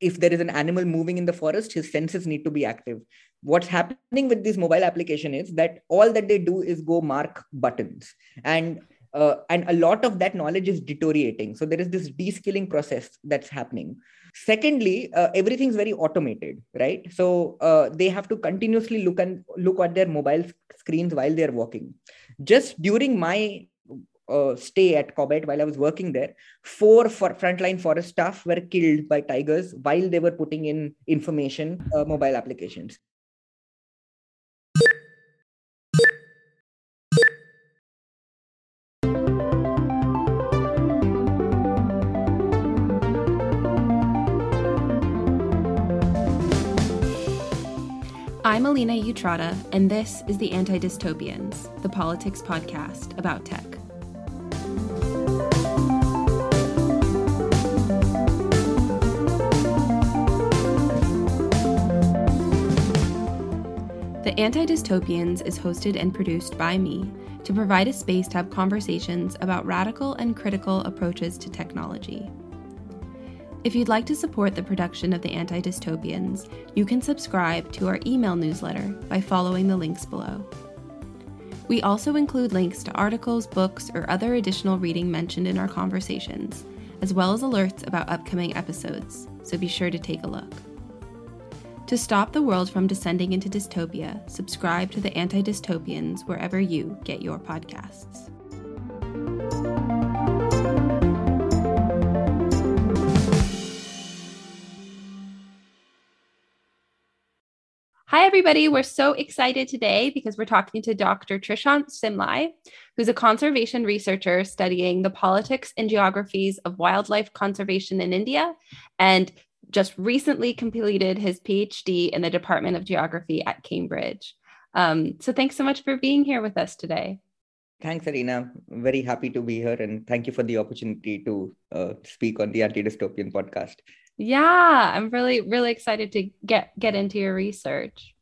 if there is an animal moving in the forest his senses need to be active. What's happening with this mobile application is that all that they do is go mark buttons. And uh, and a lot of that knowledge is deteriorating. So there is this de-skilling process that's happening. Secondly uh, everything's very automated right? So uh, they have to continuously look and look at their mobile screens while they're walking. Just during my uh, stay at Corbett while I was working there, four for frontline forest staff were killed by tigers while they were putting in information uh, mobile applications. I'm Alina Utrata, and this is the Anti Dystopians, the politics podcast about tech. The Anti Dystopians is hosted and produced by me to provide a space to have conversations about radical and critical approaches to technology. If you'd like to support the production of the Anti Dystopians, you can subscribe to our email newsletter by following the links below. We also include links to articles, books, or other additional reading mentioned in our conversations, as well as alerts about upcoming episodes, so be sure to take a look. To stop the world from descending into dystopia, subscribe to the Anti Dystopians wherever you get your podcasts. Hi, everybody. We're so excited today because we're talking to Dr. Trishant Simlai, who's a conservation researcher studying the politics and geographies of wildlife conservation in India and just recently completed his PhD in the Department of Geography at Cambridge. Um, so thanks so much for being here with us today. Thanks, Alina. Very happy to be here and thank you for the opportunity to uh, speak on the Anti Dystopian podcast. Yeah, I'm really really excited to get get into your research.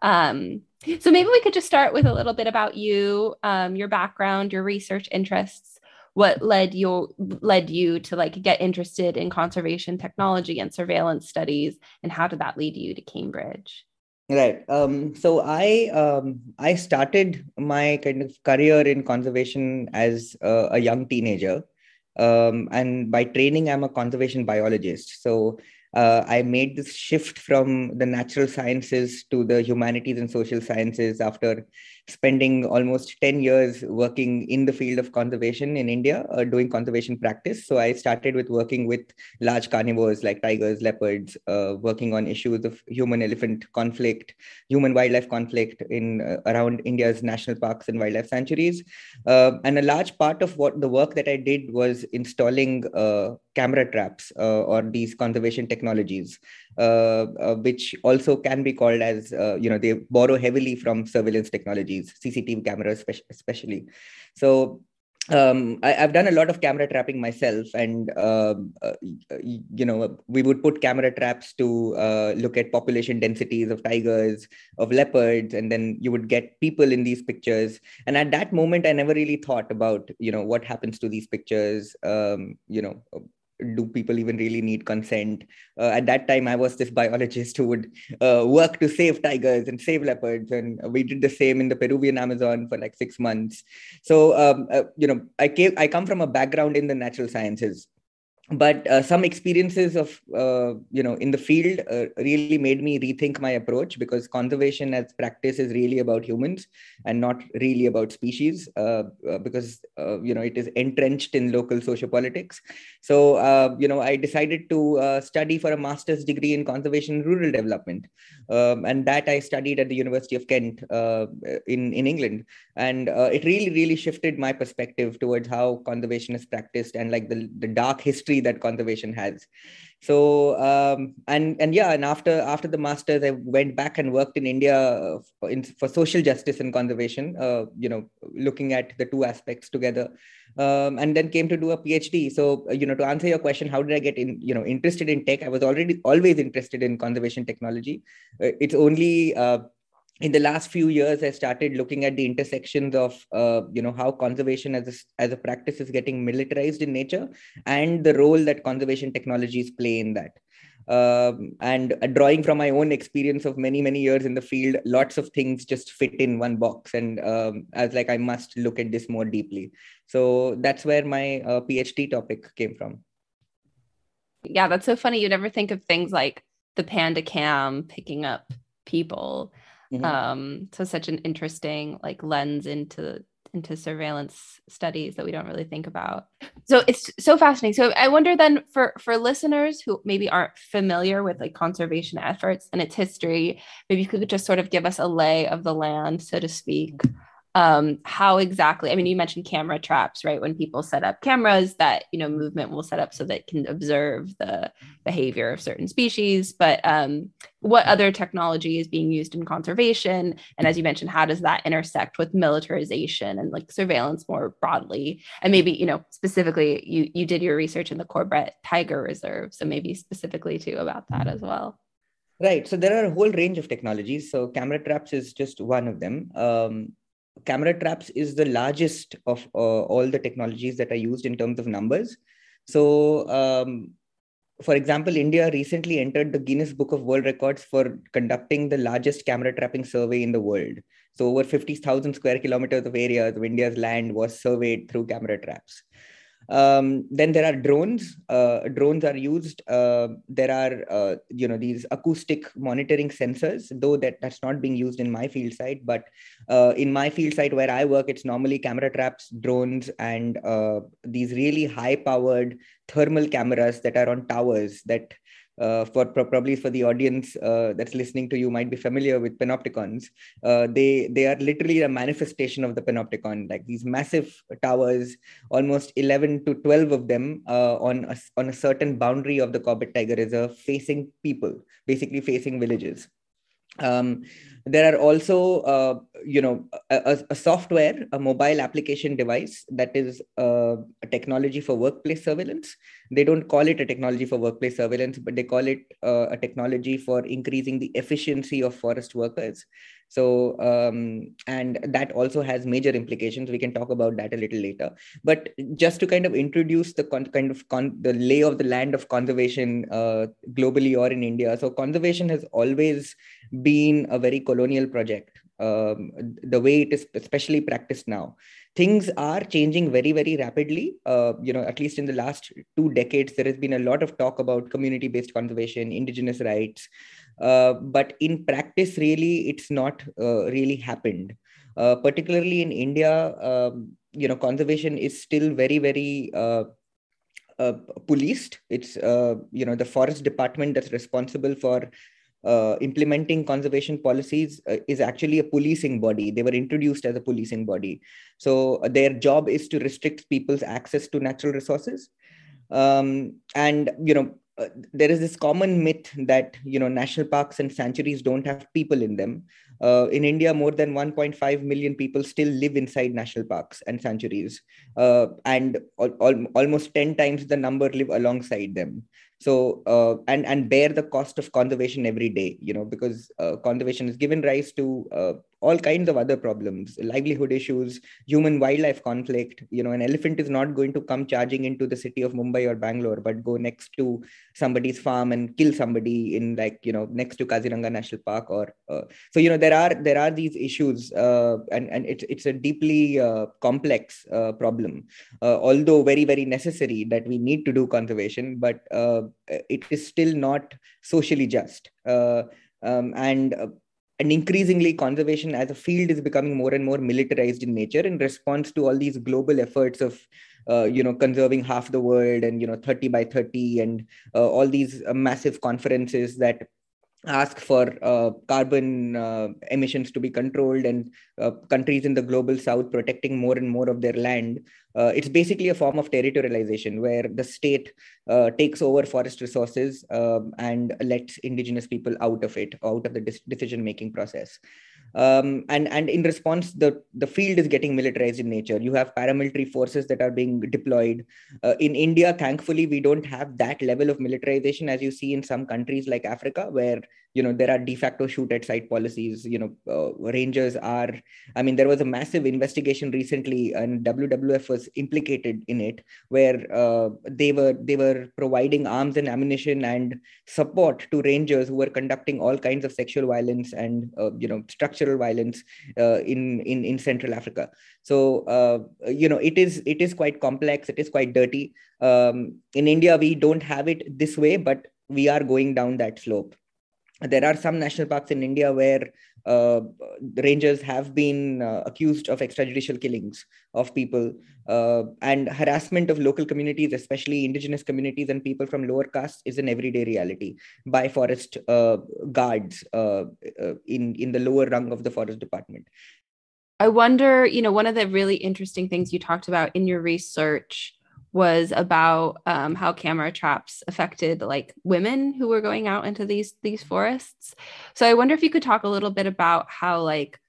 Um, so maybe we could just start with a little bit about you, um, your background, your research interests. What led you led you to like get interested in conservation technology and surveillance studies, and how did that lead you to Cambridge? Right. Um, so I um, I started my kind of career in conservation as a, a young teenager. Um, and by training, I'm a conservation biologist. So uh, I made this shift from the natural sciences to the humanities and social sciences after spending almost 10 years working in the field of conservation in India, uh, doing conservation practice. So I started with working with large carnivores like tigers, leopards, uh, working on issues of human elephant conflict, human wildlife conflict in uh, around India's national parks and wildlife sanctuaries. Uh, and a large part of what the work that I did was installing uh, camera traps uh, or these conservation technologies which also can be called as you know they borrow heavily from surveillance technologies cctv cameras especially so um, I, have done a lot of camera trapping myself, and uh, uh, you know, we would put camera traps to uh, look at population densities of tigers, of leopards, and then you would get people in these pictures. And at that moment, I never really thought about you know what happens to these pictures. Um, you know, do people even really need consent? Uh, at that time i was this biologist who would uh, work to save tigers and save leopards and we did the same in the peruvian amazon for like 6 months. So um, uh, you know i came i come from a background in the natural sciences but uh, some experiences of uh, you know in the field uh, really made me rethink my approach because conservation as practice is really about humans and not really about species uh, uh, because uh, you know it is entrenched in local sociopolitics. So you know i decided to study for a master's degree in conservation and rural development um, and that i studied at the university of kent in in england. And it really really shifted my perspective towards how conservation is practiced and like the, the dark history history that conservation has. So um, and and yeah and after after the masters i went back and worked in india for, in, for social justice and conservation uh, you know looking at the two aspects together um, and then came to do a phd so uh, you know to answer your question how did i get in you know interested in tech? I was already always interested in conservation technology. Uh, it's only uh, in the last few years i started looking at the intersections of uh, you know how conservation as a, as a practice is getting militarized in nature and the role that conservation technologies play in that. Um, and drawing from my own experience of many many years in the field lots of things just fit in one box and um, i was like i must look at this more deeply. So that's where my uh, phd topic came from. Yeah that's so funny. You never think of things like the panda cam picking up people mm-hmm. um so such an interesting like lens into into surveillance studies that we don't really think about. So it's so fascinating. So I wonder then for for listeners who maybe aren't familiar with like conservation efforts and its history, maybe you could just sort of give us a lay of the land, so to speak, um, how exactly i mean you mentioned camera traps right when people set up cameras that you know movement will set up so that can observe the behavior of certain species but um, what other technology is being used in conservation and as you mentioned how does that intersect with militarization and like surveillance more broadly and maybe you know specifically you you did your research in the corbett tiger reserve so maybe specifically too about that as well Right. So there are a whole range of technologies. So camera traps is just one of them. Um, camera traps is the largest of uh, all the technologies that are used in terms of numbers. So, um, for example, India recently entered the Guinness Book of World Records for conducting the largest camera trapping survey in the world. So, over 50,000 square kilometers of areas of India's land was surveyed through camera traps. Um, then there are drones. Uh, drones are used. Uh, there are uh, you know these acoustic monitoring sensors, though that that's not being used in my field site. But uh, in my field site where I work, it's normally camera traps, drones, and uh, these really high-powered thermal cameras that are on towers that uh, for probably for the audience uh, that's listening to you might be familiar with panopticons. Uh, they they are literally a manifestation of the panopticon like these massive towers almost 11 to 12 of them uh, on a, on a certain boundary of the corbett tiger reserve facing people basically facing villages. Um, there are also uh, you know a, a, software a mobile application device that is uh, a technology for workplace surveillance. They don't call it a technology for workplace surveillance but they call it uh, a technology for increasing the efficiency of forest workers. So um, and that also has major implications. We can talk about that a little later. But just to kind of introduce the con- kind of con- the lay of the land of conservation uh, globally or in india. So conservation has always been a very colonial project um, the way it is especially practiced now. Things are changing very very rapidly. Uh, you know at least in the last two decades there has been a lot of talk about community based conservation indigenous rights. Uh, but in practice really it's not uh, really happened. Uh, particularly in india um, you know conservation is still very very uh, uh, policed. It's you know the forest department that's responsible for uh, implementing conservation policies uh, is actually a policing body. They were introduced as a policing body. So uh, their job is to restrict people's access to natural resources. Um, and, you know, uh, there is this common myth that, you know, national parks and sanctuaries don't have people in them. Uh, in India, more than 1.5 million people still live inside national parks and sanctuaries, uh, and al- al- almost 10 times the number live alongside them so uh, and and bear the cost of conservation every day you know because uh, conservation has given rise to uh, all kinds of other problems livelihood issues human wildlife conflict you know an elephant is not going to come charging into the city of mumbai or bangalore but go next to somebody's farm and kill somebody in like you know next to kaziranga national park or uh, so you know there are there are these issues uh, and and it's it's a deeply uh, complex uh, problem uh, although very very necessary that we need to do conservation but uh, it is still not socially just um, and and increasingly conservation as a field is becoming more and more militarized in nature in response to all these global efforts of uh, you know conserving half the world and you know 30 by 30 and uh, all these uh, massive conferences that ask for uh, carbon uh, emissions to be controlled and uh, countries in the global south protecting more and more of their land. Uh, it's basically a form of territorialization where the state uh, takes over forest resources um, and lets indigenous people out of it out of the decision making process um, and and in response the the field is getting militarized in nature. You have paramilitary forces that are being deployed. Uh, in india thankfully we don't have that level of militarization as you see in some countries like africa where you know there are de facto shoot at sight policies you know uh, rangers are i mean there was a massive investigation recently and wwf was implicated in it where uh, they were they were providing arms and ammunition and support to rangers who were conducting all kinds of sexual violence and uh, you know structural violence uh, in in in central africa. So uh, you know it is it is quite complex it is quite dirty. Um, in india we don't have it this way but we are going down that slope there are some national parks in India where uh, rangers have been uh, accused of extrajudicial killings of people uh, and harassment of local communities, especially indigenous communities and people from lower castes, is an everyday reality by forest uh, guards uh, uh, in in the lower rung of the forest department. I wonder, you know, one of the really interesting things you talked about in your research was about um, how camera traps affected like women who were going out into these these forests. So I wonder if you could talk a little bit about how like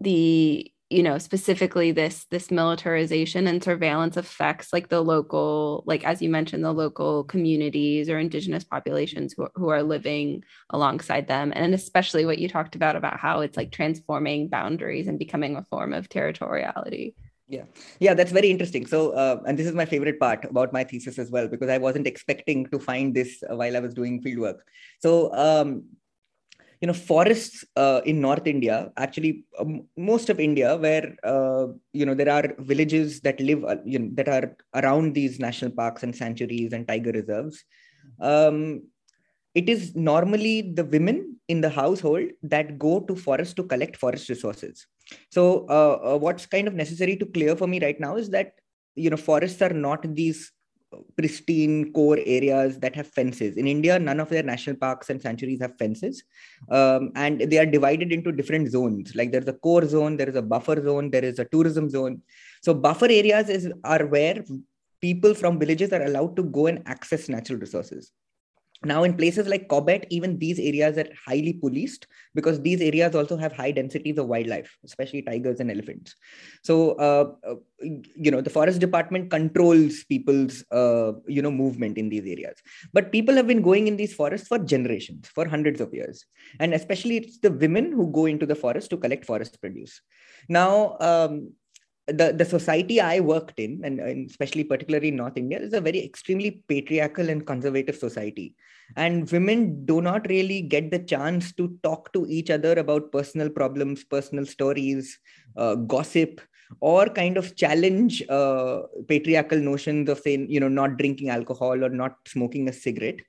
the you know specifically this this militarization and surveillance affects like the local like as you mentioned the local communities or indigenous populations who, who are living alongside them and especially what you talked about about how it's like transforming boundaries and becoming a form of territoriality yeah. Yeah that's very interesting. So uh, and this is my favorite part about my thesis as well because i wasn't expecting to find this while i was doing fieldwork so um, you know forests uh, in north india actually um, most of india where uh, you know there are villages that live uh, you know, that are around these national parks and sanctuaries and tiger reserves um, it is normally the women in the household that go to forest to collect forest resources. So uh, uh, what's kind of necessary to clear for me right now is that you know forests are not these pristine core areas that have fences. In india none of their national parks and sanctuaries have fences. Um, and they are divided into different zones. Like there's a core zone there is a buffer zone there is a tourism zone. So buffer areas is are where people from villages are allowed to go and access natural resources now in places like corbett even these areas are highly policed because these areas also have high densities of wildlife especially tigers and elephants. So uh, uh, you know the forest department controls people's uh, you know movement in these areas. But people have been going in these forests for generations for hundreds of years. And especially it's the women who go into the forest to collect forest produce. Now um, the, the society I worked in, and, and, especially particularly in North India, is a very extremely patriarchal and conservative society. And women do not really get the chance to talk to each other about personal problems, personal stories, uh, gossip, or kind of challenge uh, patriarchal notions of saying, you know, not drinking alcohol or not smoking a cigarette.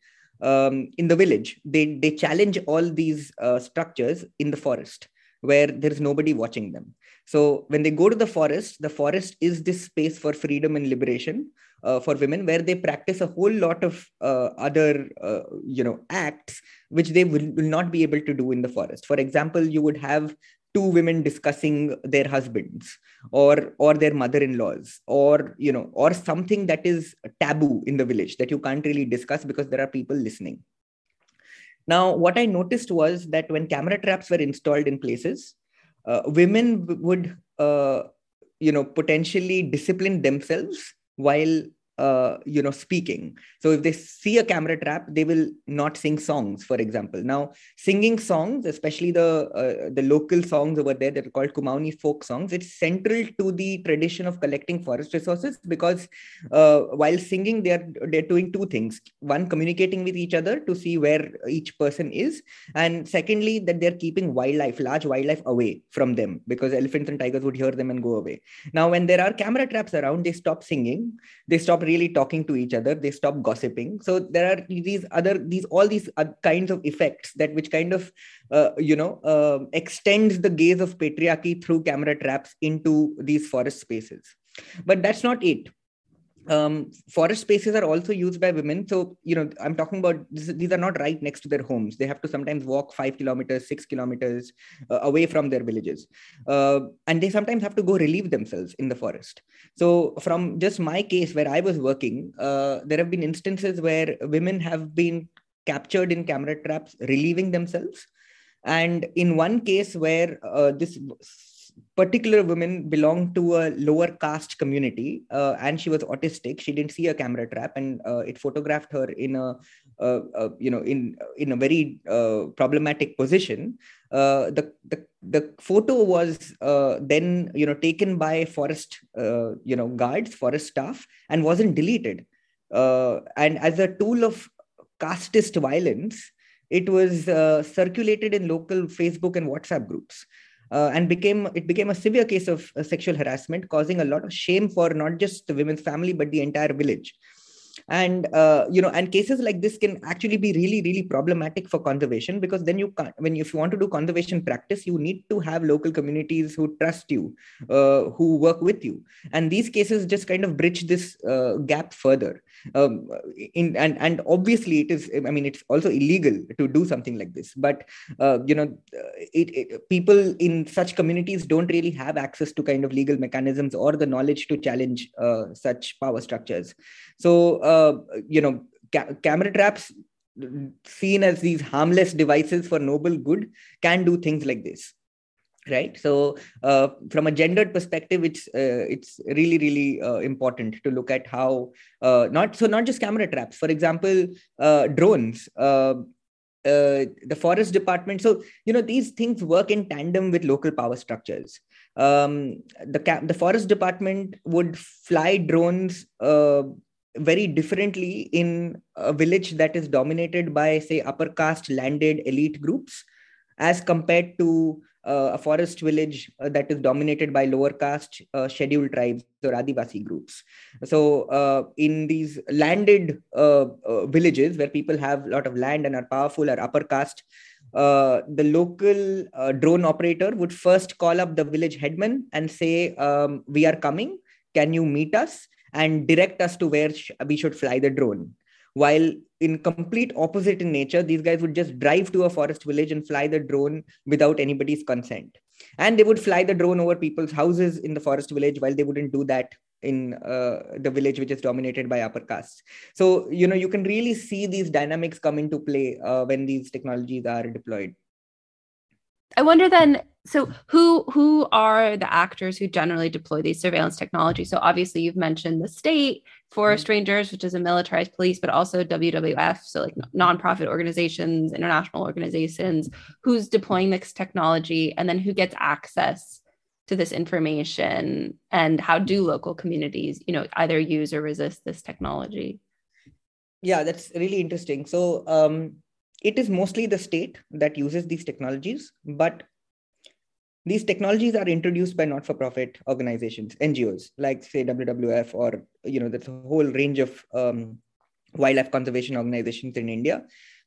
Um, in the village, they they challenge all these uh, structures in the forest where there is nobody watching them so when they go to the forest, the forest is this space for freedom and liberation uh, for women, where they practice a whole lot of uh, other, uh, you know, acts which they will, will not be able to do in the forest. For example, you would have two women discussing their husbands or or their mother-in-laws or you know or something that is taboo in the village that you can't really discuss because there are people listening now what i noticed was that when camera traps were installed in places uh, women would uh, you know potentially discipline themselves while uh, you know speaking. So if they see a camera trap they will not sing songs for example. Now singing songs especially the uh, the local songs over there that are called kumaoni folk songs it's central to the tradition of collecting forest resources because uh, while singing they are they're doing two things. One communicating with each other to see where each person is. And secondly that they're keeping wildlife large wildlife away from them because elephants and tigers would hear them and go away. Now when there are camera traps around they stop singing. They stop really talking to each other they stop gossiping. So there are these other these all these kinds of effects that which kind of uh, you know uh, extends the gaze of patriarchy through camera traps into these forest spaces. But that's not it um, forest spaces are also used by women. So, you know, I'm talking about this, these are not right next to their homes. They have to sometimes walk five kilometers, six kilometers uh, away from their villages. Uh, and they sometimes have to go relieve themselves in the forest. So, from just my case where I was working, uh, there have been instances where women have been captured in camera traps, relieving themselves and in one case where uh, this particular woman belonged to a lower caste community uh, and she was autistic. She didn't see a camera trap and uh, it photographed her in a uh, uh you know in in a very uh, problematic position. Uh, the, the the photo was then you know taken by forest you know guards forest staff and wasn't deleted. And as a tool of casteist violence it was circulated in local facebook and whatsapp groups uh, and became it became a severe case of uh, sexual harassment, causing a lot of shame for not just the women's family but the entire village. And uh, you know and cases like this can actually be really really problematic for conservation because then you can't when if you want to do conservation practice you need to have local communities who trust you uh, who work with you. And these cases just kind of bridge this uh, gap further um, in and and obviously it is i mean it's also illegal to do something like this but uh, you know it, it, people in such communities don't really have access to kind of legal mechanisms or the knowledge to challenge uh, such power structures. So uh, you know ca- camera traps seen as these harmless devices for noble good can do things like this right? So uh, from a gendered perspective it's uh, it's really really uh, important to look at how uh, not so not just camera traps. For example uh, drones uh, the forest department. So you know these things work in tandem with local power structures. Um, the the forest department would fly drones very differently in a village that is dominated by say upper caste landed elite groups as compared to a forest village uh, that is dominated by lower caste uh, scheduled tribes or Adivasi groups. So, uh, in these landed uh, uh, villages where people have a lot of land and are powerful or upper caste, the local drone operator would first call up the village headman and say, um, We are coming. Can you meet us and direct us to where sh- we should fly the drone? While in complete opposite in nature these guys would just drive to a forest village and fly the drone without anybody's consent. And they would fly the drone over people's houses in the forest village while they wouldn't do that in uh, the village which is dominated by upper castes. So you know you can really see these dynamics come into play uh, when these technologies are deployed. I wonder then so who who are the actors who generally deploy these surveillance technologies? So obviously you've mentioned the state forest mm-hmm. rangers which is a militarized police but also wwf so like nonprofit organizations international organizations who's deploying this technology and then who gets access to this information and how do local communities you know either use or resist this technology yeah that's really interesting so um, it is mostly the state that uses these technologies but these technologies are introduced by not-for-profit organizations ngos like say wwf or you know a whole range of um, wildlife conservation organizations in india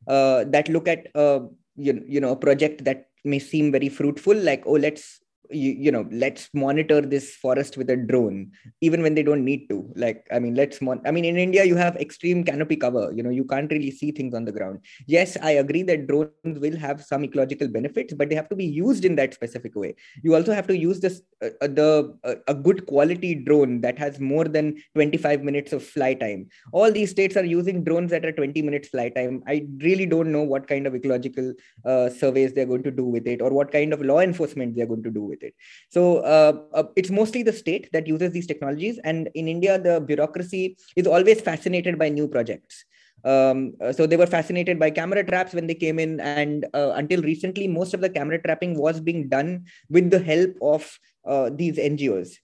uh, that look at uh, you, you know a project that may seem very fruitful like oh let's you, you know let's monitor this forest with a drone even when they don't need to. Like i mean let's mon- i mean in india you have extreme canopy cover you know you can't really see things on the ground. Yes i agree that drones will have some ecological benefits but they have to be used in that specific way. You also have to use this uh, uh the uh, a good quality drone that has more than 25 minutes of fly time. All these states are using drones that are 20 minutes fly time. I really don't know what kind of ecological uh, surveys they're going to do with it or what kind of law enforcement they're going to do with it. So uh, uh, it's mostly the state that uses these technologies. And in india the bureaucracy is always fascinated by new projects. Um, uh, so they were fascinated by camera traps when they came in. And uh, until recently most of the camera trapping was being done with the help of uh, these ngos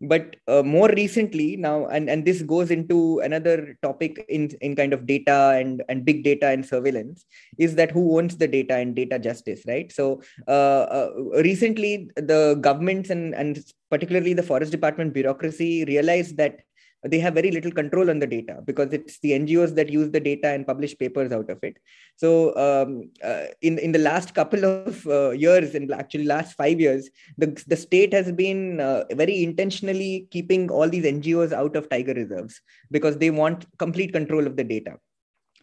but uh, more recently now and, and this goes into another topic in, in kind of data and, and big data and surveillance is that who owns the data and data justice right? So uh, uh, recently the governments and, and particularly the forest department bureaucracy realized that they have very little control on the data because it's the NGOs that use the data and publish papers out of it. So um, uh, in in the last couple of uh, years, and actually last five years, the the state has been uh, very intentionally keeping all these NGOs out of tiger reserves because they want complete control of the data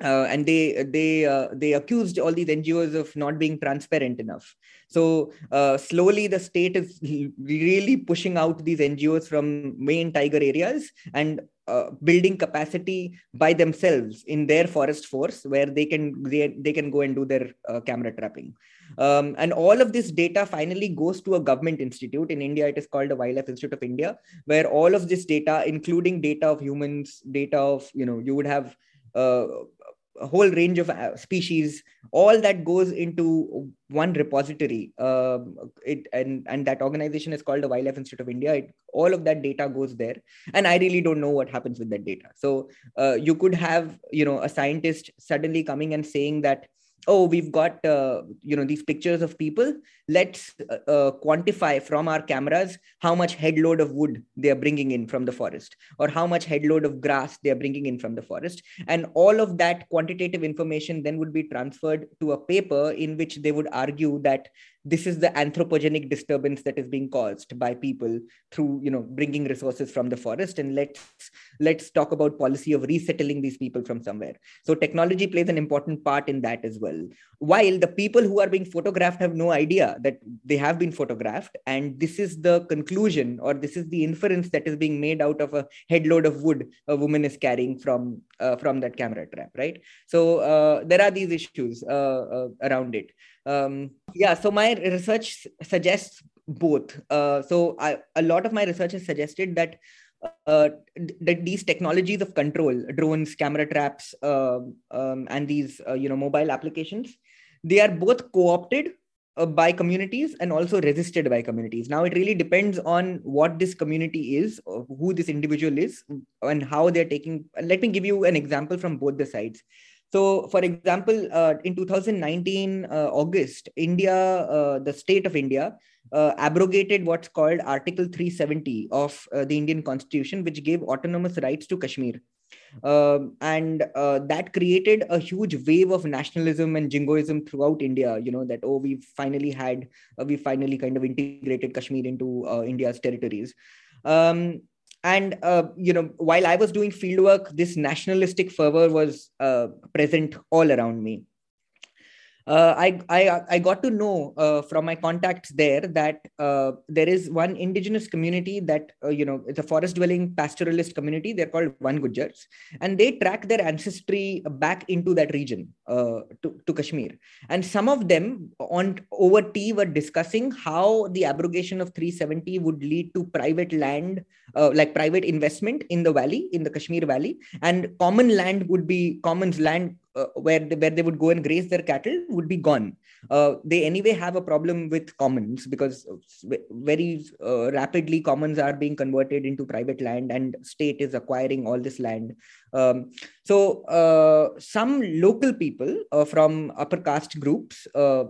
uh, and they they uh, they accused all these NGOs of not being transparent enough. So uh, slowly, the state is really pushing out these NGOs from main tiger areas and uh, building capacity by themselves in their forest force, where they can they, they can go and do their uh, camera trapping. Um, and all of this data finally goes to a government institute in India. It is called the Wildlife Institute of India, where all of this data, including data of humans, data of you know you would have uh, a whole range of uh, species all that goes into one repository. Um, it and and that organization is called the wildlife institute of india. It, all of that data goes there. And i really don't know what happens with that data. So uh, you could have you know a scientist suddenly coming and saying that oh we've got uh, you know these pictures of people. Let's uh, uh, quantify from our cameras how much headload of wood they are bringing in from the forest or how much headload of grass they are bringing in from the forest. And all of that quantitative information then would be transferred to a paper in which they would argue that this is the anthropogenic disturbance that is being caused by people through you know bringing resources from the forest. And let's let's talk about policy of resettling these people from somewhere. So technology plays an important part in that as well. While the people who are being photographed have no idea that they have been photographed and this is the conclusion or this is the inference that is being made out of a headload of wood a woman is carrying from uh, from that camera trap right? So uh, there are these issues uh, uh around it um, yeah so my research suggests both. Uh, so I, a lot of my research has suggested that uh, that these technologies of control drones camera traps uh, um, and these uh, you know mobile applications they are both co-opted uh, by communities and also resisted by communities. Now it really depends on what this community is who this individual is and how they're taking let me give you an example from both the sides so, for example, uh, in 2019 uh, August, India, uh, the state of India, uh, abrogated what's called Article 370 of uh, the Indian Constitution, which gave autonomous rights to Kashmir. Um, and uh, that created a huge wave of nationalism and jingoism throughout India. You know that oh, we finally had, we finally kind of integrated Kashmir into India's territories. Um, and uh, you know while i was doing fieldwork this nationalistic fervor was uh, present all around me uh, I, I I got to know uh, from my contacts there that uh, there is one indigenous community that uh, you know it's a forest dwelling pastoralist community. They're called Van Gujars. and they track their ancestry back into that region uh, to, to Kashmir. And some of them on over tea were discussing how the abrogation of 370 would lead to private land, like private investment in the valley, in the Kashmir Valley, and common land would be commons land uh, where they, where they would go and graze their cattle would be gone. Uh, they anyway have a problem with commons because very uh, rapidly commons are being converted into private land and state is acquiring all this land. Um, so uh, some local people uh, from upper caste groups, uh,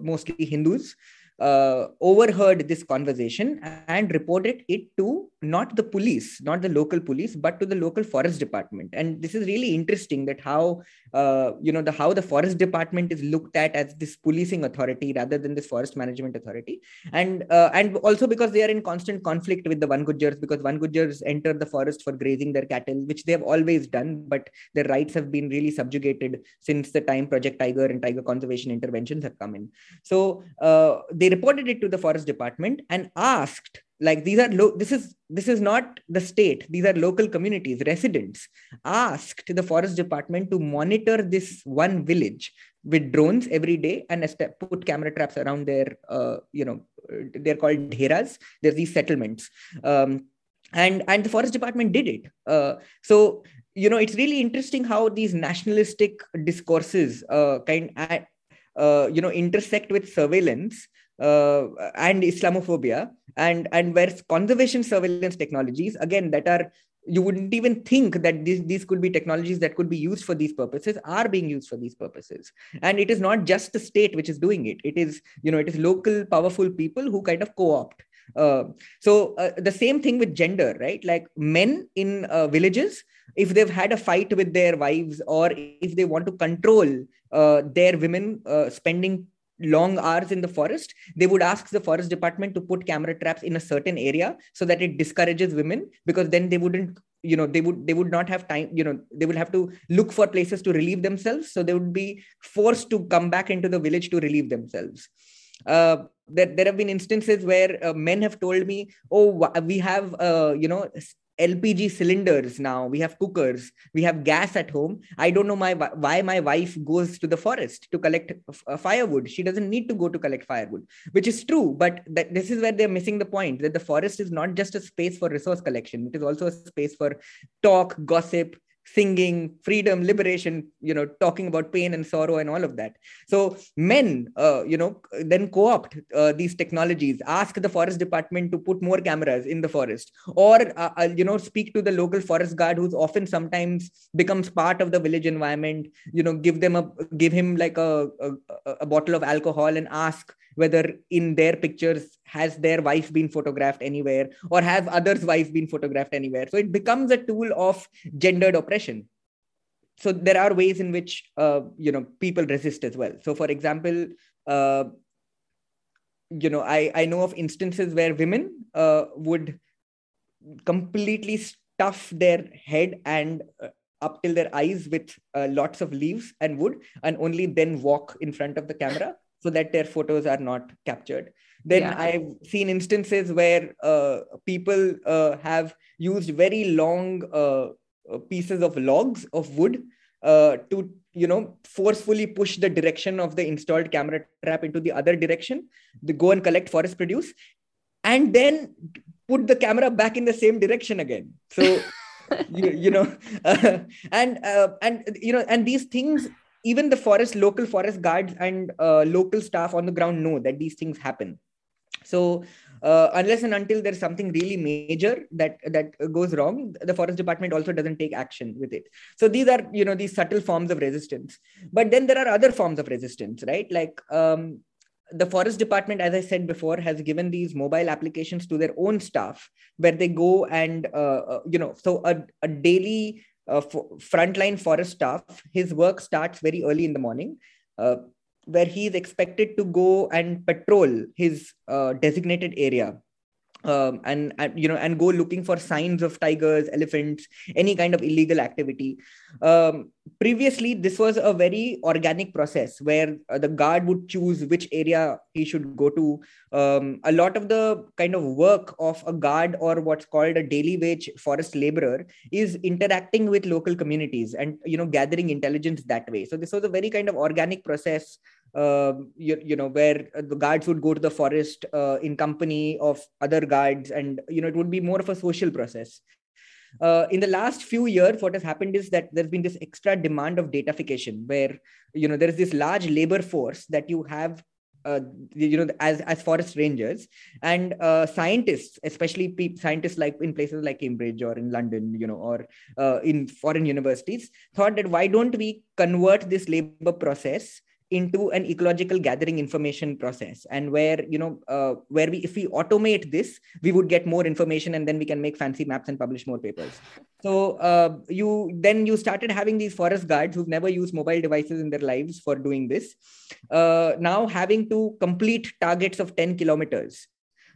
mostly Hindus, uh, overheard this conversation and reported it to not the police, not the local police, but to the local forest department. And this is really interesting that how uh, you know the how the forest department is looked at as this policing authority rather than this forest management authority, and uh, and also because they are in constant conflict with the Van Gujjars because Van Gujjars enter the forest for grazing their cattle, which they have always done, but their rights have been really subjugated since the time Project Tiger and Tiger conservation interventions have come in. So uh, they reported it to the forest department and asked like these are lo- this is this is not the state these are local communities residents asked the forest department to monitor this one village with drones every day and put camera traps around their uh, you know they're called dheras. There's these settlements. Um, and and the forest department did it. Uh, so you know it's really interesting how these nationalistic discourses uh, kind uh, you know intersect with surveillance uh, and Islamophobia, and and where conservation surveillance technologies again that are you wouldn't even think that these, these could be technologies that could be used for these purposes are being used for these purposes. And it is not just the state which is doing it. It is you know it is local powerful people who kind of co-opt. Uh, so uh, the same thing with gender right? Like men in uh, villages if they've had a fight with their wives or if they want to control uh, their women uh, spending long hours in the forest they would ask the forest department to put camera traps in a certain area so that it discourages women because then they wouldn't you know they would they would not have time you know they would have to look for places to relieve themselves. So they would be forced to come back into the village to relieve themselves. Uh, there, there have been instances where uh, men have told me oh we have uh, you know LPG cylinders now. We have cookers. We have gas at home. I don't know my why my wife goes to the forest to collect uh, firewood. She doesn't need to go to collect firewood, which is true. But this is where they're missing the point that the forest is not just a space for resource collection. It is also a space for talk, gossip, singing freedom liberation you know talking about pain and sorrow and all of that. So men uh, you know then co-opt uh, these technologies. Ask the forest department to put more cameras in the forest. Or uh, uh, you know speak to the local forest guard who's often sometimes becomes part of the village environment. You know give them a give him like a, a, a bottle of alcohol and ask whether in their pictures has their wife been photographed anywhere or have others wife been photographed anywhere? So it becomes a tool of gendered oppression. So there are ways in which uh, you know people resist as well. So for example uh, you know i i know of instances where women uh, would completely stuff their head and uh, up till their eyes with uh, lots of leaves and wood and only then walk in front of the camera so that their photos are not captured then yeah. i've seen instances where uh, people uh, have used very long uh, uh pieces of logs of wood uh, to you know forcefully push the direction of the installed camera trap into the other direction they go and collect forest produce and then put the camera back in the same direction again so you, you know uh, and and you know and these things even the forest local forest guards and uh, local staff on the ground know that these things happen. So uh, unless and until there's something really major that that goes wrong the forest department also doesn't take action with it. So these are you know these subtle forms of resistance. But then there are other forms of resistance right? Like um, the forest department as i said before has given these mobile applications to their own staff where they go and uh, uh you know so a, a daily uh, frontline forest staff, his work starts very early in the morning, uh, where he is expected to go and patrol his uh, designated area um, and, and, you know and go looking for signs of tigers elephants any kind of illegal activity. Um, previously this was a very organic process where uh, the guard would choose which area he should go to. Um, a lot of the kind of work of a guard or what's called a daily wage forest laborer is interacting with local communities and you know gathering intelligence that way. So this was a very kind of organic process you, you know where the guards would go to the forest uh, in company of other guards and you know it would be more of a social process. Uh, in the last few years what has happened is that there's been this extra demand of datafication where you know there is this large labor force that you have uh, you know as as forest rangers and uh, scientists especially pe- scientists like in places like cambridge or in london you know or uh, in foreign universities thought that why don't we convert this labor process into an ecological gathering information process and where you know uh, where we if we automate this we would get more information and then we can make fancy maps and publish more papers. So uh, you then you started having these forest guards who've never used mobile devices in their lives for doing this. Uh, now having to complete targets of 10 kilometers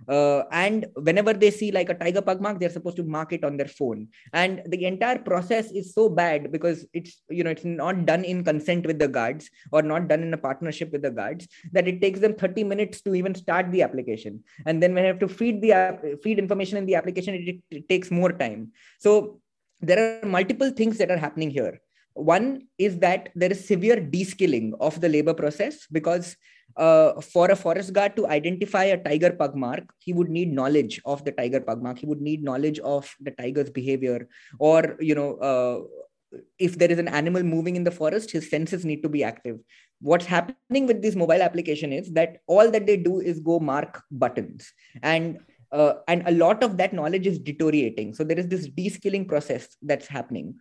uh, and whenever they see like a tiger pug mark they're supposed to mark it on their phone. And the entire process is so bad because it's you know it's not done in consent with the guards or not done in a partnership with the guards that it takes them 30 minutes to even start the application. And then when you have to feed the app, feed information in the application it, it takes more time. So there are multiple things that are happening here. One is that there is severe de-skilling of the labor process because uh, for a forest guard to identify a tiger pug mark, he would need knowledge of the tiger pug mark. He would need knowledge of the tiger's behavior, or you know, uh, if there is an animal moving in the forest, his senses need to be active. What's happening with this mobile application is that all that they do is go mark buttons, and uh, and a lot of that knowledge is deteriorating. So there is this de-skilling process that's happening.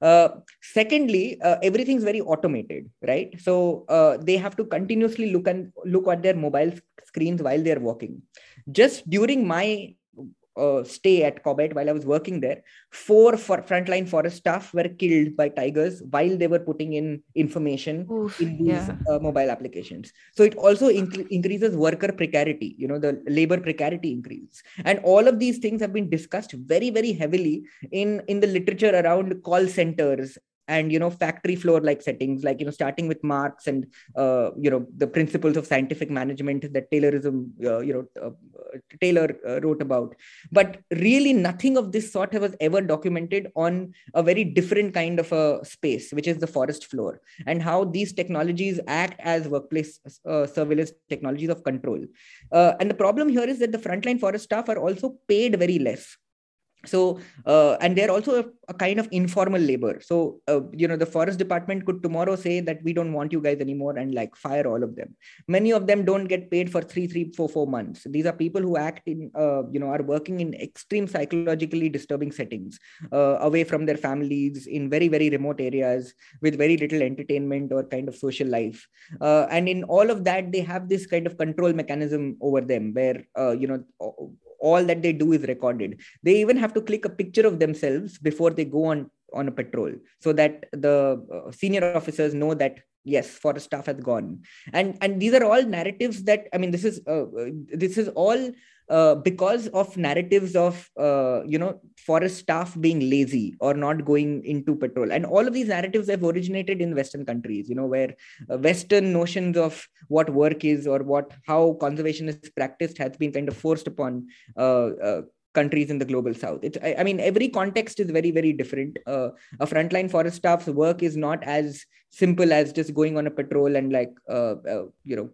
Uh, secondly, uh, everything's very automated, right? So uh, they have to continuously look and look at their mobile screens while they're walking. Just during my uh, stay at Corbett while I was working there, four for frontline forest staff were killed by tigers while they were putting in information Oof, in these yeah. uh, mobile applications. So it also inc- increases worker precarity. You know, the labor precarity increases, and all of these things have been discussed very, very heavily in in the literature around call centers and you know factory floor like settings like you know starting with marx and uh, you know the principles of scientific management that taylorism uh, you know uh, taylor uh, wrote about. But really nothing of this sort was ever documented on a very different kind of a space which is the forest floor and how these technologies act as workplace uh, surveillance technologies of control. Uh, and the problem here is that the frontline forest staff are also paid very less so uh, and they're also a, a, kind of informal labor. So uh, you know the forest department could tomorrow say that we don't want you guys anymore and like fire all of them. Many of them don't get paid for three three four four months. These are people who act in uh, you know are working in extreme psychologically disturbing settings uh, away from their families in very very remote areas with very little entertainment or kind of social life. Uh, and in all of that they have this kind of control mechanism over them where uh, you know all that they do is recorded. They even have to click a picture of themselves before they go on on a patrol so that the uh, senior officers know that yes forest staff has gone. And and these are all narratives that i mean this is uh, uh this is all uh, because of narratives of uh, you know forest staff being lazy or not going into patrol. And all of these narratives have originated in western countries you know where uh, western notions of what work is or what how conservation is practiced has been kind of forced upon uh, uh, countries in the global south. It's I, I, mean every context is very very different. Uh, a frontline forest staff's work is not as simple as just going on a patrol and like uh, uh, you know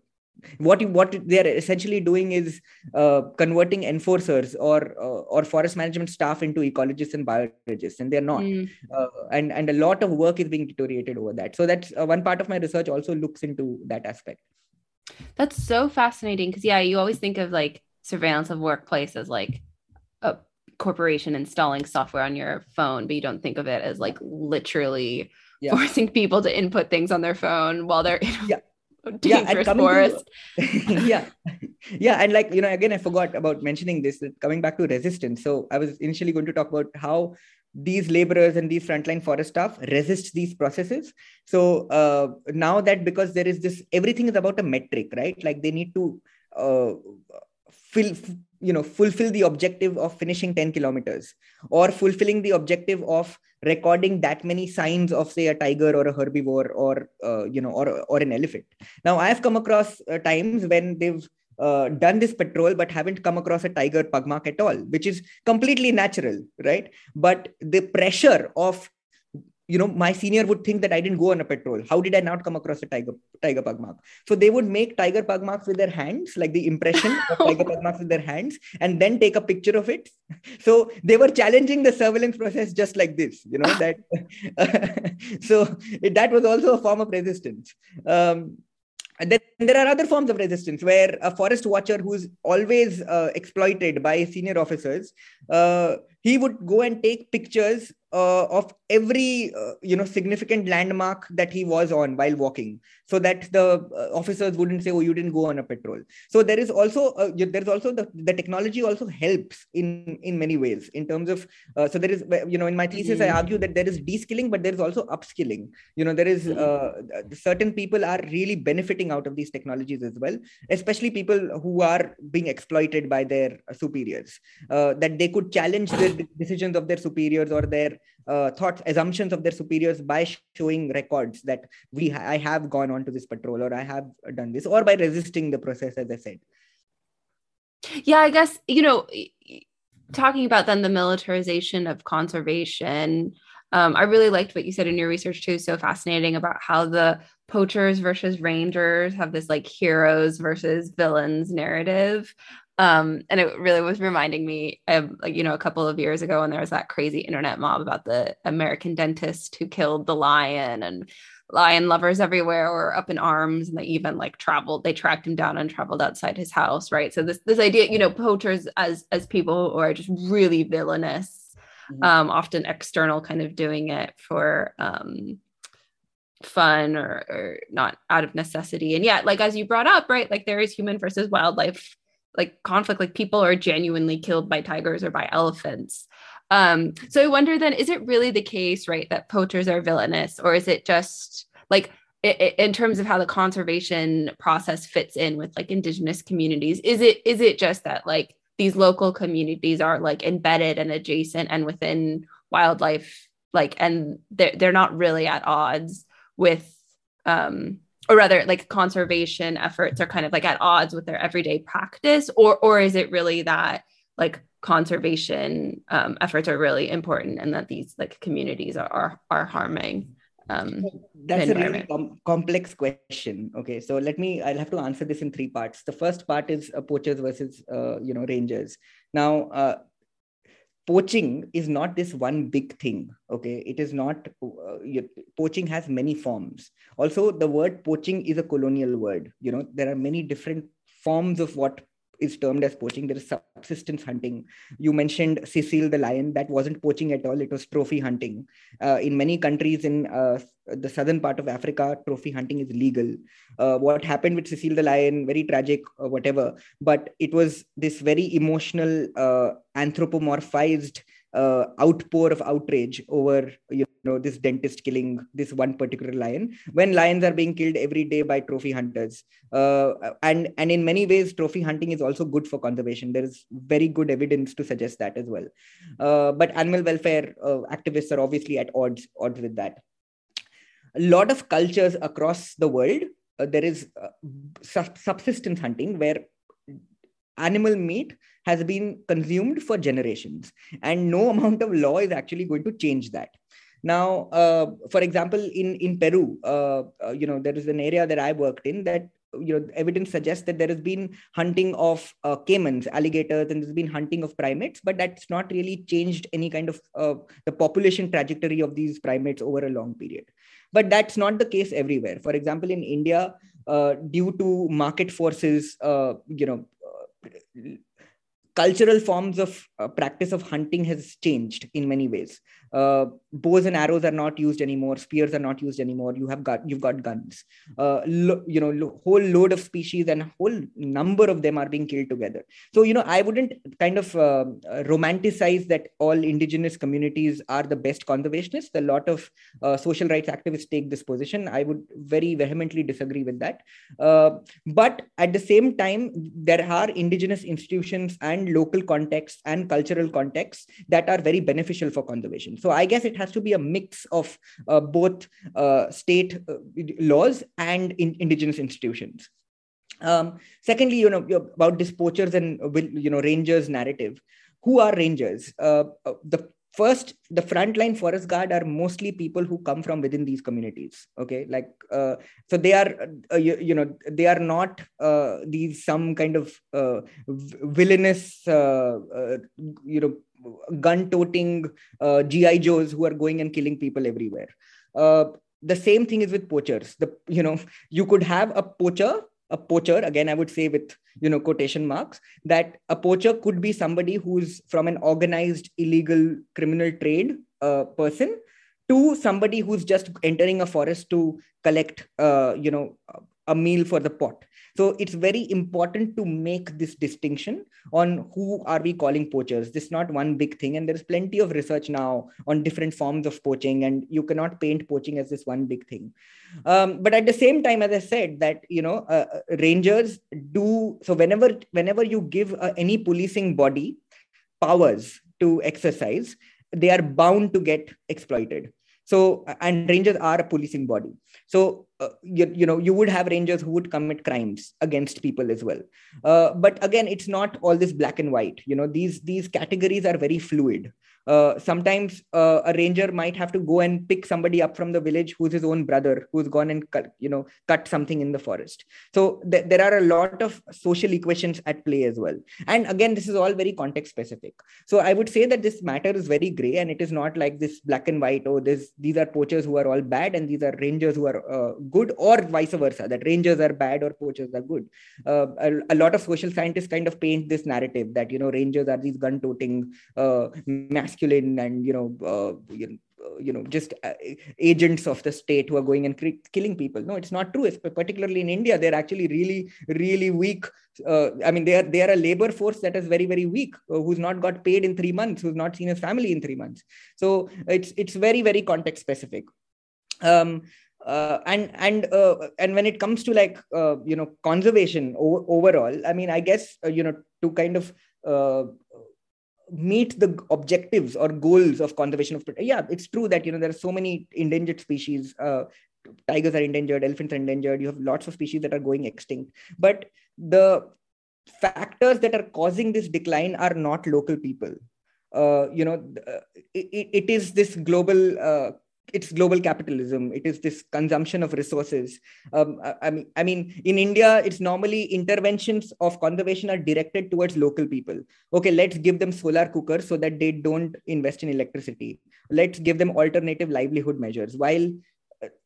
what what they are essentially doing is uh, converting enforcers or uh, or forest management staff into ecologists and biologists and they're not mm. uh, and and a lot of work is being deteriorated over that so that's uh, one part of my research also looks into that aspect that's so fascinating because yeah you always think of like surveillance of workplace as like a corporation installing software on your phone but you don't think of it as like literally yeah. forcing people to input things on their phone while they're yeah dangerous yeah, forest. To, yeah, yeah, and like you know, again, I forgot about mentioning this. Coming back to resistance, so I was initially going to talk about how these laborers and these frontline forest staff resist these processes. So uh, now that because there is this, everything is about a metric, right? Like they need to uh, fill you know fulfill the objective of finishing 10 kilometers or fulfilling the objective of recording that many signs of say a tiger or a herbivore or uh, you know or or an elephant. Now i have come across uh, times when they've uh, done this patrol but haven't come across a tiger pug mark at all which is completely natural right? But the pressure of you know my senior would think that i didn't go on a patrol. How did i not come across a tiger tiger pug mark? So they would make tiger pug marks with their hands like the impression of tiger pug marks with their hands and then take a picture of it. So they were challenging the surveillance process just like this you know that so it, that was also a form of resistance. Um, and then there are other forms of resistance where a forest watcher who's always uh, exploited by senior officers uh, he would go and take pictures uh, of every uh, you know significant landmark that he was on while walking so that the uh, officers wouldn't say oh you didn't go on a patrol. So there is also uh, there's also the, the technology also helps in in many ways in terms of uh, so there is you know in my thesis mm-hmm. i argue that there is de-skilling but there is also upskilling. You know there is uh, certain people are really benefiting out of these technologies as well especially people who are being exploited by their superiors that they could challenge decisions of their superiors or their uh, thoughts assumptions of their superiors by showing records that we i have gone on to this patrol or i have done this or by resisting the process as i said yeah i guess you know talking about then the militarization of conservation um, I really liked what you said in your research too. So fascinating about how the poachers versus rangers have this like heroes versus villains narrative um and it really was reminding me of like you know a couple of years ago when there was that crazy internet mob about the american dentist who killed the lion and lion lovers everywhere were up in arms and they even like traveled they tracked him down and traveled outside his house right so this this idea you know poachers as as people who are just really villainous mm-hmm. um often external kind of doing it for um fun or, or not out of necessity and yet like as you brought up right like there is human versus wildlife like conflict like people are genuinely killed by tigers or by elephants. Um so i wonder then is it really the case right that poachers are villainous or is it just like in terms of how the conservation process fits in with like indigenous communities is it is it just that like these local communities are like embedded and adjacent and within wildlife like and they're, they're not really at odds with um or rather like conservation efforts are kind of like at odds with their everyday practice or or is it really that like conservation um, efforts are really important and that these like communities are are, are harming um, that's a really com- complex question. Okay so let me i'll have to answer this in three parts. The first part is uh, poachers versus uh, you know rangers. Now uh, poaching is not this one big thing okay? It is not uh, poaching has many forms. Also the word poaching is a colonial word you know? There are many different forms of what is termed as poaching. There is subsistence hunting. You mentioned Cecil the lion. That wasn't poaching at all. It was trophy hunting. Uh, in many countries in uh, the southern part of Africa, trophy hunting is legal. Uh, what happened with Cecil the lion, very tragic, whatever. But it was this very emotional, uh, anthropomorphized uh, outpour of outrage over you know this dentist killing this one particular lion when lions are being killed every day by trophy hunters. Uh, and and in many ways trophy hunting is also good for conservation. There is very good evidence to suggest that as well. Uh, but animal welfare uh, activists are obviously at odds odds with that. A lot of cultures across the world uh, there is uh, subsistence hunting where animal meat has been consumed for generations and no amount of law is actually going to change that. Now uh, for example in in peru uh, uh, you know there is an area that i worked in that you know evidence suggests that there has been hunting of uh, caimans alligators and there's been hunting of primates but that's not really changed any kind of uh, the population trajectory of these primates over a long period. But that's not the case everywhere. For example in india uh, due to market forces uh, you know cultural forms of uh, practice of hunting has changed in many ways uh, bows and arrows are not used anymore. Spears are not used anymore. You have got you've got guns. Uh, lo- you know lo- whole load of species and whole number of them are being killed together. So you know i wouldn't kind of uh, romanticize that all indigenous communities are the best conservationists. A lot of uh, social rights activists take this position. I would very vehemently disagree with that. Uh, but at the same time there are indigenous institutions and local contexts and cultural contexts that are very beneficial for conservation so I guess it has to be a mix of uh, both uh, state uh, laws and in indigenous institutions. Um, secondly, you know about this poachers and you know rangers narrative. Who are rangers? Uh, uh, the first the frontline forest guard are mostly people who come from within these communities okay like uh, so they are uh, you, you, know they are not uh, these some kind of villainous you know gun toting uh, GI Joes who are going and killing people everywhere. Uh, the same thing is with poachers. The you know you could have a poacher, a poacher again. I would say with you know quotation marks that a poacher could be somebody who's from an organized illegal criminal trade uh, person to somebody who's just entering a forest to collect uh, you know a meal for the pot so it's very important to make this distinction on who are we calling poachers. This is not one big thing. And there's plenty of research now on different forms of poaching, and you cannot paint poaching as this one big thing. Um, but at the same time, as I said, that you know, uh, uh rangers do so whenever whenever you give uh, any policing body powers to exercise, they are bound to get exploited so and rangers are a policing body. So uh, you, you know you would have rangers who would commit crimes against people as well. Uh, but again it's not all this black and white. You know these these categories are very fluid uh, sometimes uh, a ranger might have to go and pick somebody up from the village who's his own brother who's gone and cut, you know cut something in the forest. So th- there are a lot of social equations at play as well. And again this is all very context specific. So i would say that this matter is very gray and it is not like this black and white oh this these are poachers who are all bad and these are rangers who are uh, good or vice versa that rangers are bad or poachers are good. Uh, a, a, lot of social scientists kind of paint this narrative that you know rangers are these gun toting uh, mass masculine and you know, uh, you know you know just uh, agents of the state who are going and killing people. No it's not true. It's particularly in india they're actually really really weak. Uh, i mean they are they are a labor force that is very very weak uh, who's not got paid in 3 months who's not seen his family in 3 months. So it's it's very very context specific. Um uh, and and uh, and when it comes to like uh, you know conservation o- overall i mean i guess uh, you know to kind of uh, meet the objectives or goals of conservation of yeah it's true that you know there are so many endangered species uh, tigers are endangered elephants are endangered you have lots of species that are going extinct. But the factors that are causing this decline are not local people. Uh, you know uh, it, it is this global uh, it's global capitalism. It is this consumption of resources. Um, I, mean i mean in india it's normally interventions of conservation are directed towards local people. Okay let's give them solar cookers so that they don't invest in electricity. Let's give them alternative livelihood measures while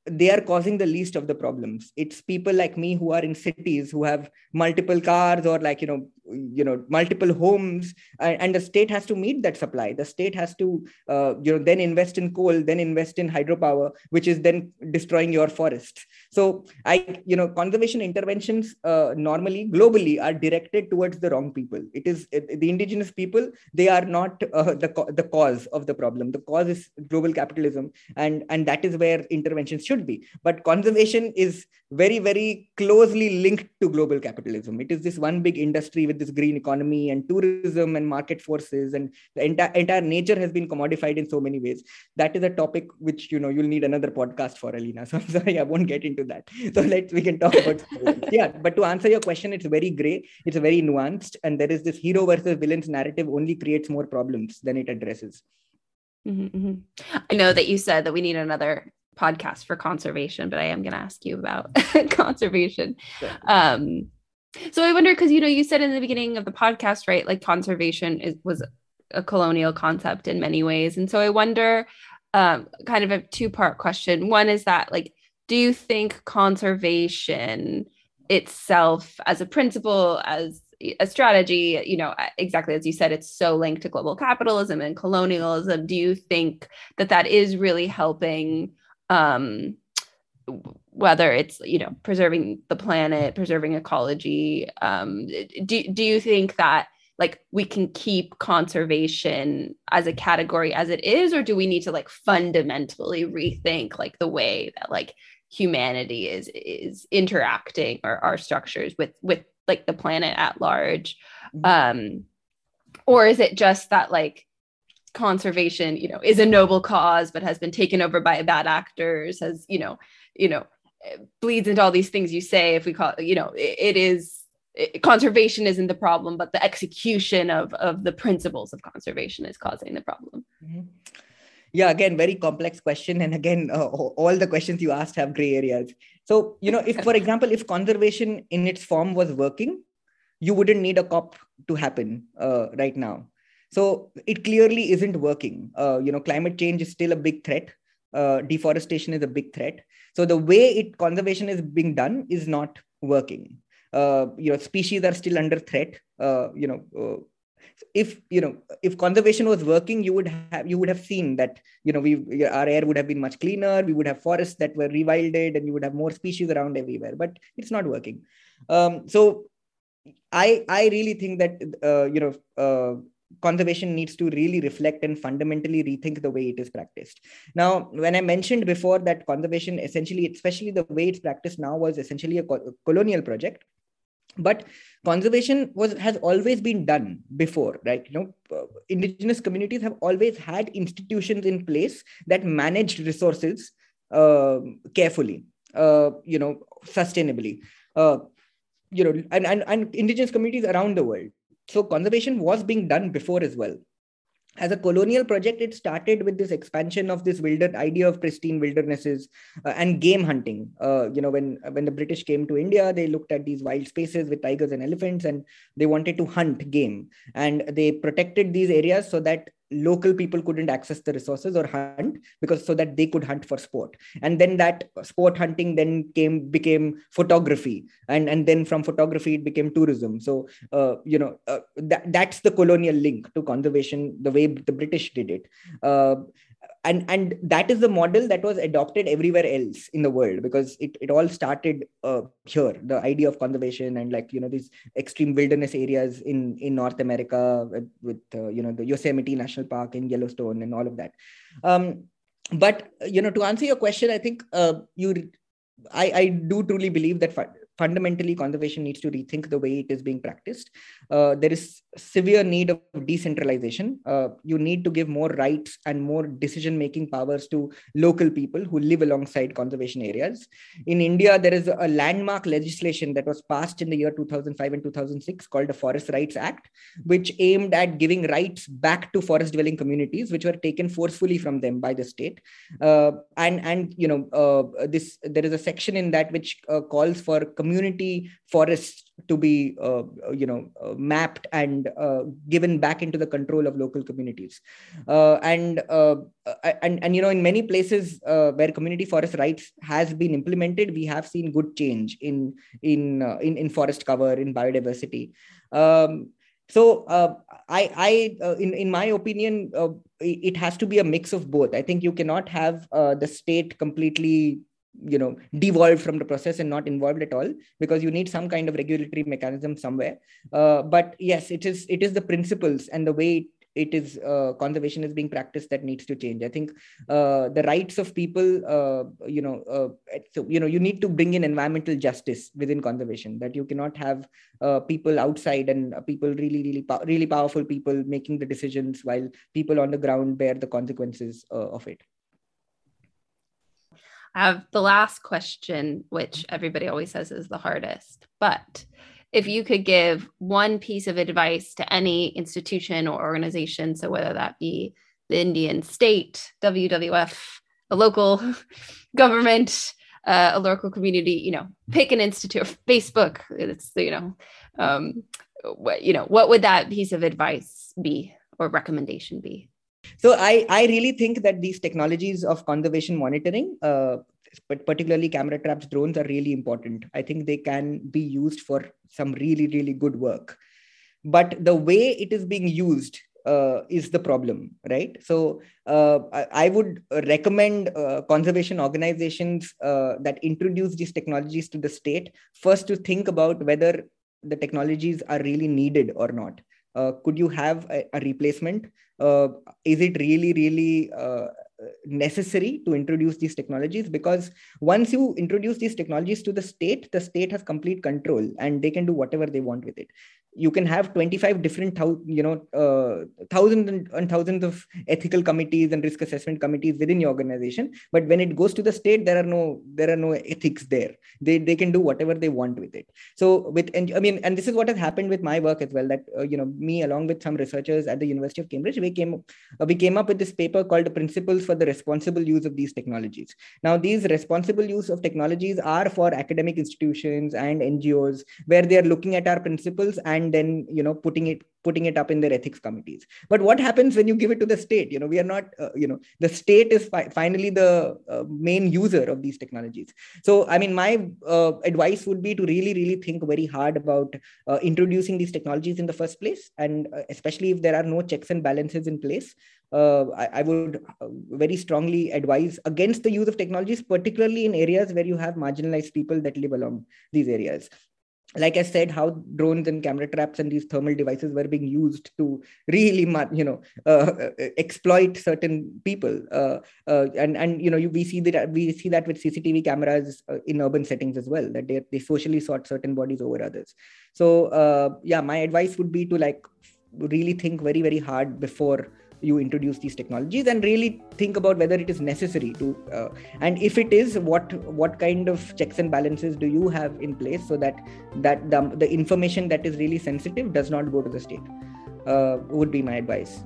they are causing the least of the problems. It's people like me who are in cities who have multiple cars or like you know you know multiple homes and, and the state has to meet that supply. The state has to uh, you know then invest in coal then invest in hydropower which is then destroying your forests so i you know conservation interventions uh, normally globally are directed towards the wrong people. It is the indigenous people they are not uh, the the cause of the problem. The cause is global capitalism and and that is where interventions should be. But conservation is very very closely linked to global capitalism. It is this one big industry with this green economy and tourism and market forces and the entire entire nature has been commodified in so many ways. That is a topic which you know you'll need another podcast for alina. So i'm sorry i won't get into that. So let's we can talk about yeah but to answer your question it's very gray it's very nuanced and there is this hero versus villains narrative only creates more problems than it addresses. Mm-hmm, mm-hmm. i know that you said that we need another podcast for conservation but i am going to ask you about conservation. Sure. um so I wonder because you know you said in the beginning of the podcast, right? Like conservation is was a colonial concept in many ways, and so I wonder, um, kind of a two part question. One is that like, do you think conservation itself as a principle as a strategy you know exactly as you said it's so linked to global capitalism and colonialism do you think that that is really helping um, whether it's you know preserving the planet preserving ecology um, do, do you think that like we can keep conservation as a category as it is or do we need to like fundamentally rethink like the way that like humanity is is interacting or our structures with with like the planet at large mm-hmm. um or is it just that like conservation you know is a noble cause but has been taken over by bad actors has you know you know bleeds into all these things you say if we call you know it, it is it, conservation isn't the problem but the execution of of the principles of conservation is causing the problem. Mm-hmm. yeah again very complex question. And again uh, all the questions you asked have gray areas. So you know if for example if conservation in its form was working you wouldn't need a cop to happen uh, right now. So it clearly isn't working. Uh, you know climate change is still a big threat. Uh, deforestation is a big threat so the way it conservation is being done is not working. Uh, you know species are still under threat. Uh, you know uh, if you know if conservation was working you would have you would have seen that you know we our air would have been much cleaner. We would have forests that were rewilded and you would have more species around everywhere but it's not working. Um, so i i really think that uh, you know uh, conservation needs to really reflect and fundamentally rethink the way it is practiced. Now, when I mentioned before that conservation, essentially, especially the way it's practiced now, was essentially a co- colonial project. But conservation was has always been done before, right? You know, uh, indigenous communities have always had institutions in place that managed resources uh, carefully, uh, you know, sustainably. Uh, you know, and, and, and indigenous communities around the world so conservation was being done before as well. As a colonial project it started with this expansion of this wilder idea of pristine wildernesses uh, and game hunting. Uh, you know when when the british came to india they looked at these wild spaces with tigers and elephants and they wanted to hunt game. And they protected these areas so that local people couldn't access the resources or hunt because so that they could hunt for sport. And then that sport hunting then came became photography. And and then from photography it became tourism. So uh, you know uh, that that's the colonial link to conservation the way the british did it. Uh, and and that is the model that was adopted everywhere else in the world because it, it all started uh, here the idea of conservation and like you know these extreme wilderness areas in in north america with, with uh, you know the yosemite national park and yellowstone and all of that. Um, but you know to answer your question i think uh, you I, I do truly believe that fundamentally conservation needs to rethink the way it is being practiced. Uh, there is severe need of decentralization. Uh, you need to give more rights and more decision making powers to local people who live alongside conservation areas. In india there is a landmark legislation that was passed in the year 2005 and 2006 called the forest rights act which aimed at giving rights back to forest dwelling communities which were taken forcefully from them by the state. Uh, and and you know uh, this there is a section in that which uh, calls for community community forests to be uh, you know uh, mapped and uh, given back into the control of local communities. Uh, and uh, and and you know in many places uh, where community forest rights has been implemented we have seen good change in in in, in forest cover in biodiversity. Um, so i i in in my opinion it has to be a mix of both. I think you cannot have the state completely you know devolved from the process and not involved at all because you need some kind of regulatory mechanism somewhere. Uh, but yes it is it is the principles and the way it is uh, conservation is being practiced that needs to change. I think uh, the rights of people uh, you know uh, so you know you need to bring in environmental justice within conservation that you cannot have uh, people outside and people really really really powerful people making the decisions while people on the ground bear the consequences of it I have the last question, which everybody always says is the hardest. But if you could give one piece of advice to any institution or organization, so whether that be the Indian state, WWF, a local government, uh, a local community, you know, pick an institute, Facebook, it's, you know, um, what, you know, what would that piece of advice be or recommendation be? So I, I really think that these technologies of conservation monitoring, uh, but particularly camera traps drones are really important. I think they can be used for some really, really good work. But the way it is being used uh, is the problem, right? So uh, I, I, would recommend uh, conservation organizations uh, that introduce these technologies to the state first to think about whether the technologies are really needed or not. Uh, could you have a, a replacement? Uh, is it really really uh, necessary to introduce these technologies because once you introduce these technologies to the state the state has complete control and they can do whatever they want with it. You can have 25 different you know uh, thousands and, thousands of ethical committees and risk assessment committees within your organization but when it goes to the state there are no there are no ethics there. They they can do whatever they want with it. So with and i mean and this is what has happened with my work as well that uh, you know me along with some researchers at the university of cambridge we came uh, we came up with this paper called the principles for the responsible use of these technologies. Now these responsible use of technologies are for academic institutions and ngos where they are looking at our principles and then you know putting it putting it up in their ethics committees. But what happens when you give it to the state? You know we are not uh, you know the state is fi- finally the uh, main user of these technologies. So i mean my uh, advice would be to really really think very hard about uh, introducing these technologies in the first place and uh, especially if there are no checks and balances in place uh, I, I, would very strongly advise against the use of technologies particularly in areas where you have marginalized people that live along these areas like I said, how drones and camera traps and these thermal devices were being used to really, you know, uh, uh, exploit certain people. Uh, uh, and and you know, you, we see that we see that with CCTV cameras uh, in urban settings as well. That they they socially sort certain bodies over others. So uh, yeah, my advice would be to like really think very very hard before you introduce these technologies and really think about whether it is necessary to uh, and if it is what what kind of checks and balances do you have in place so that that the, the information that is really sensitive does not go to the state uh, would be my advice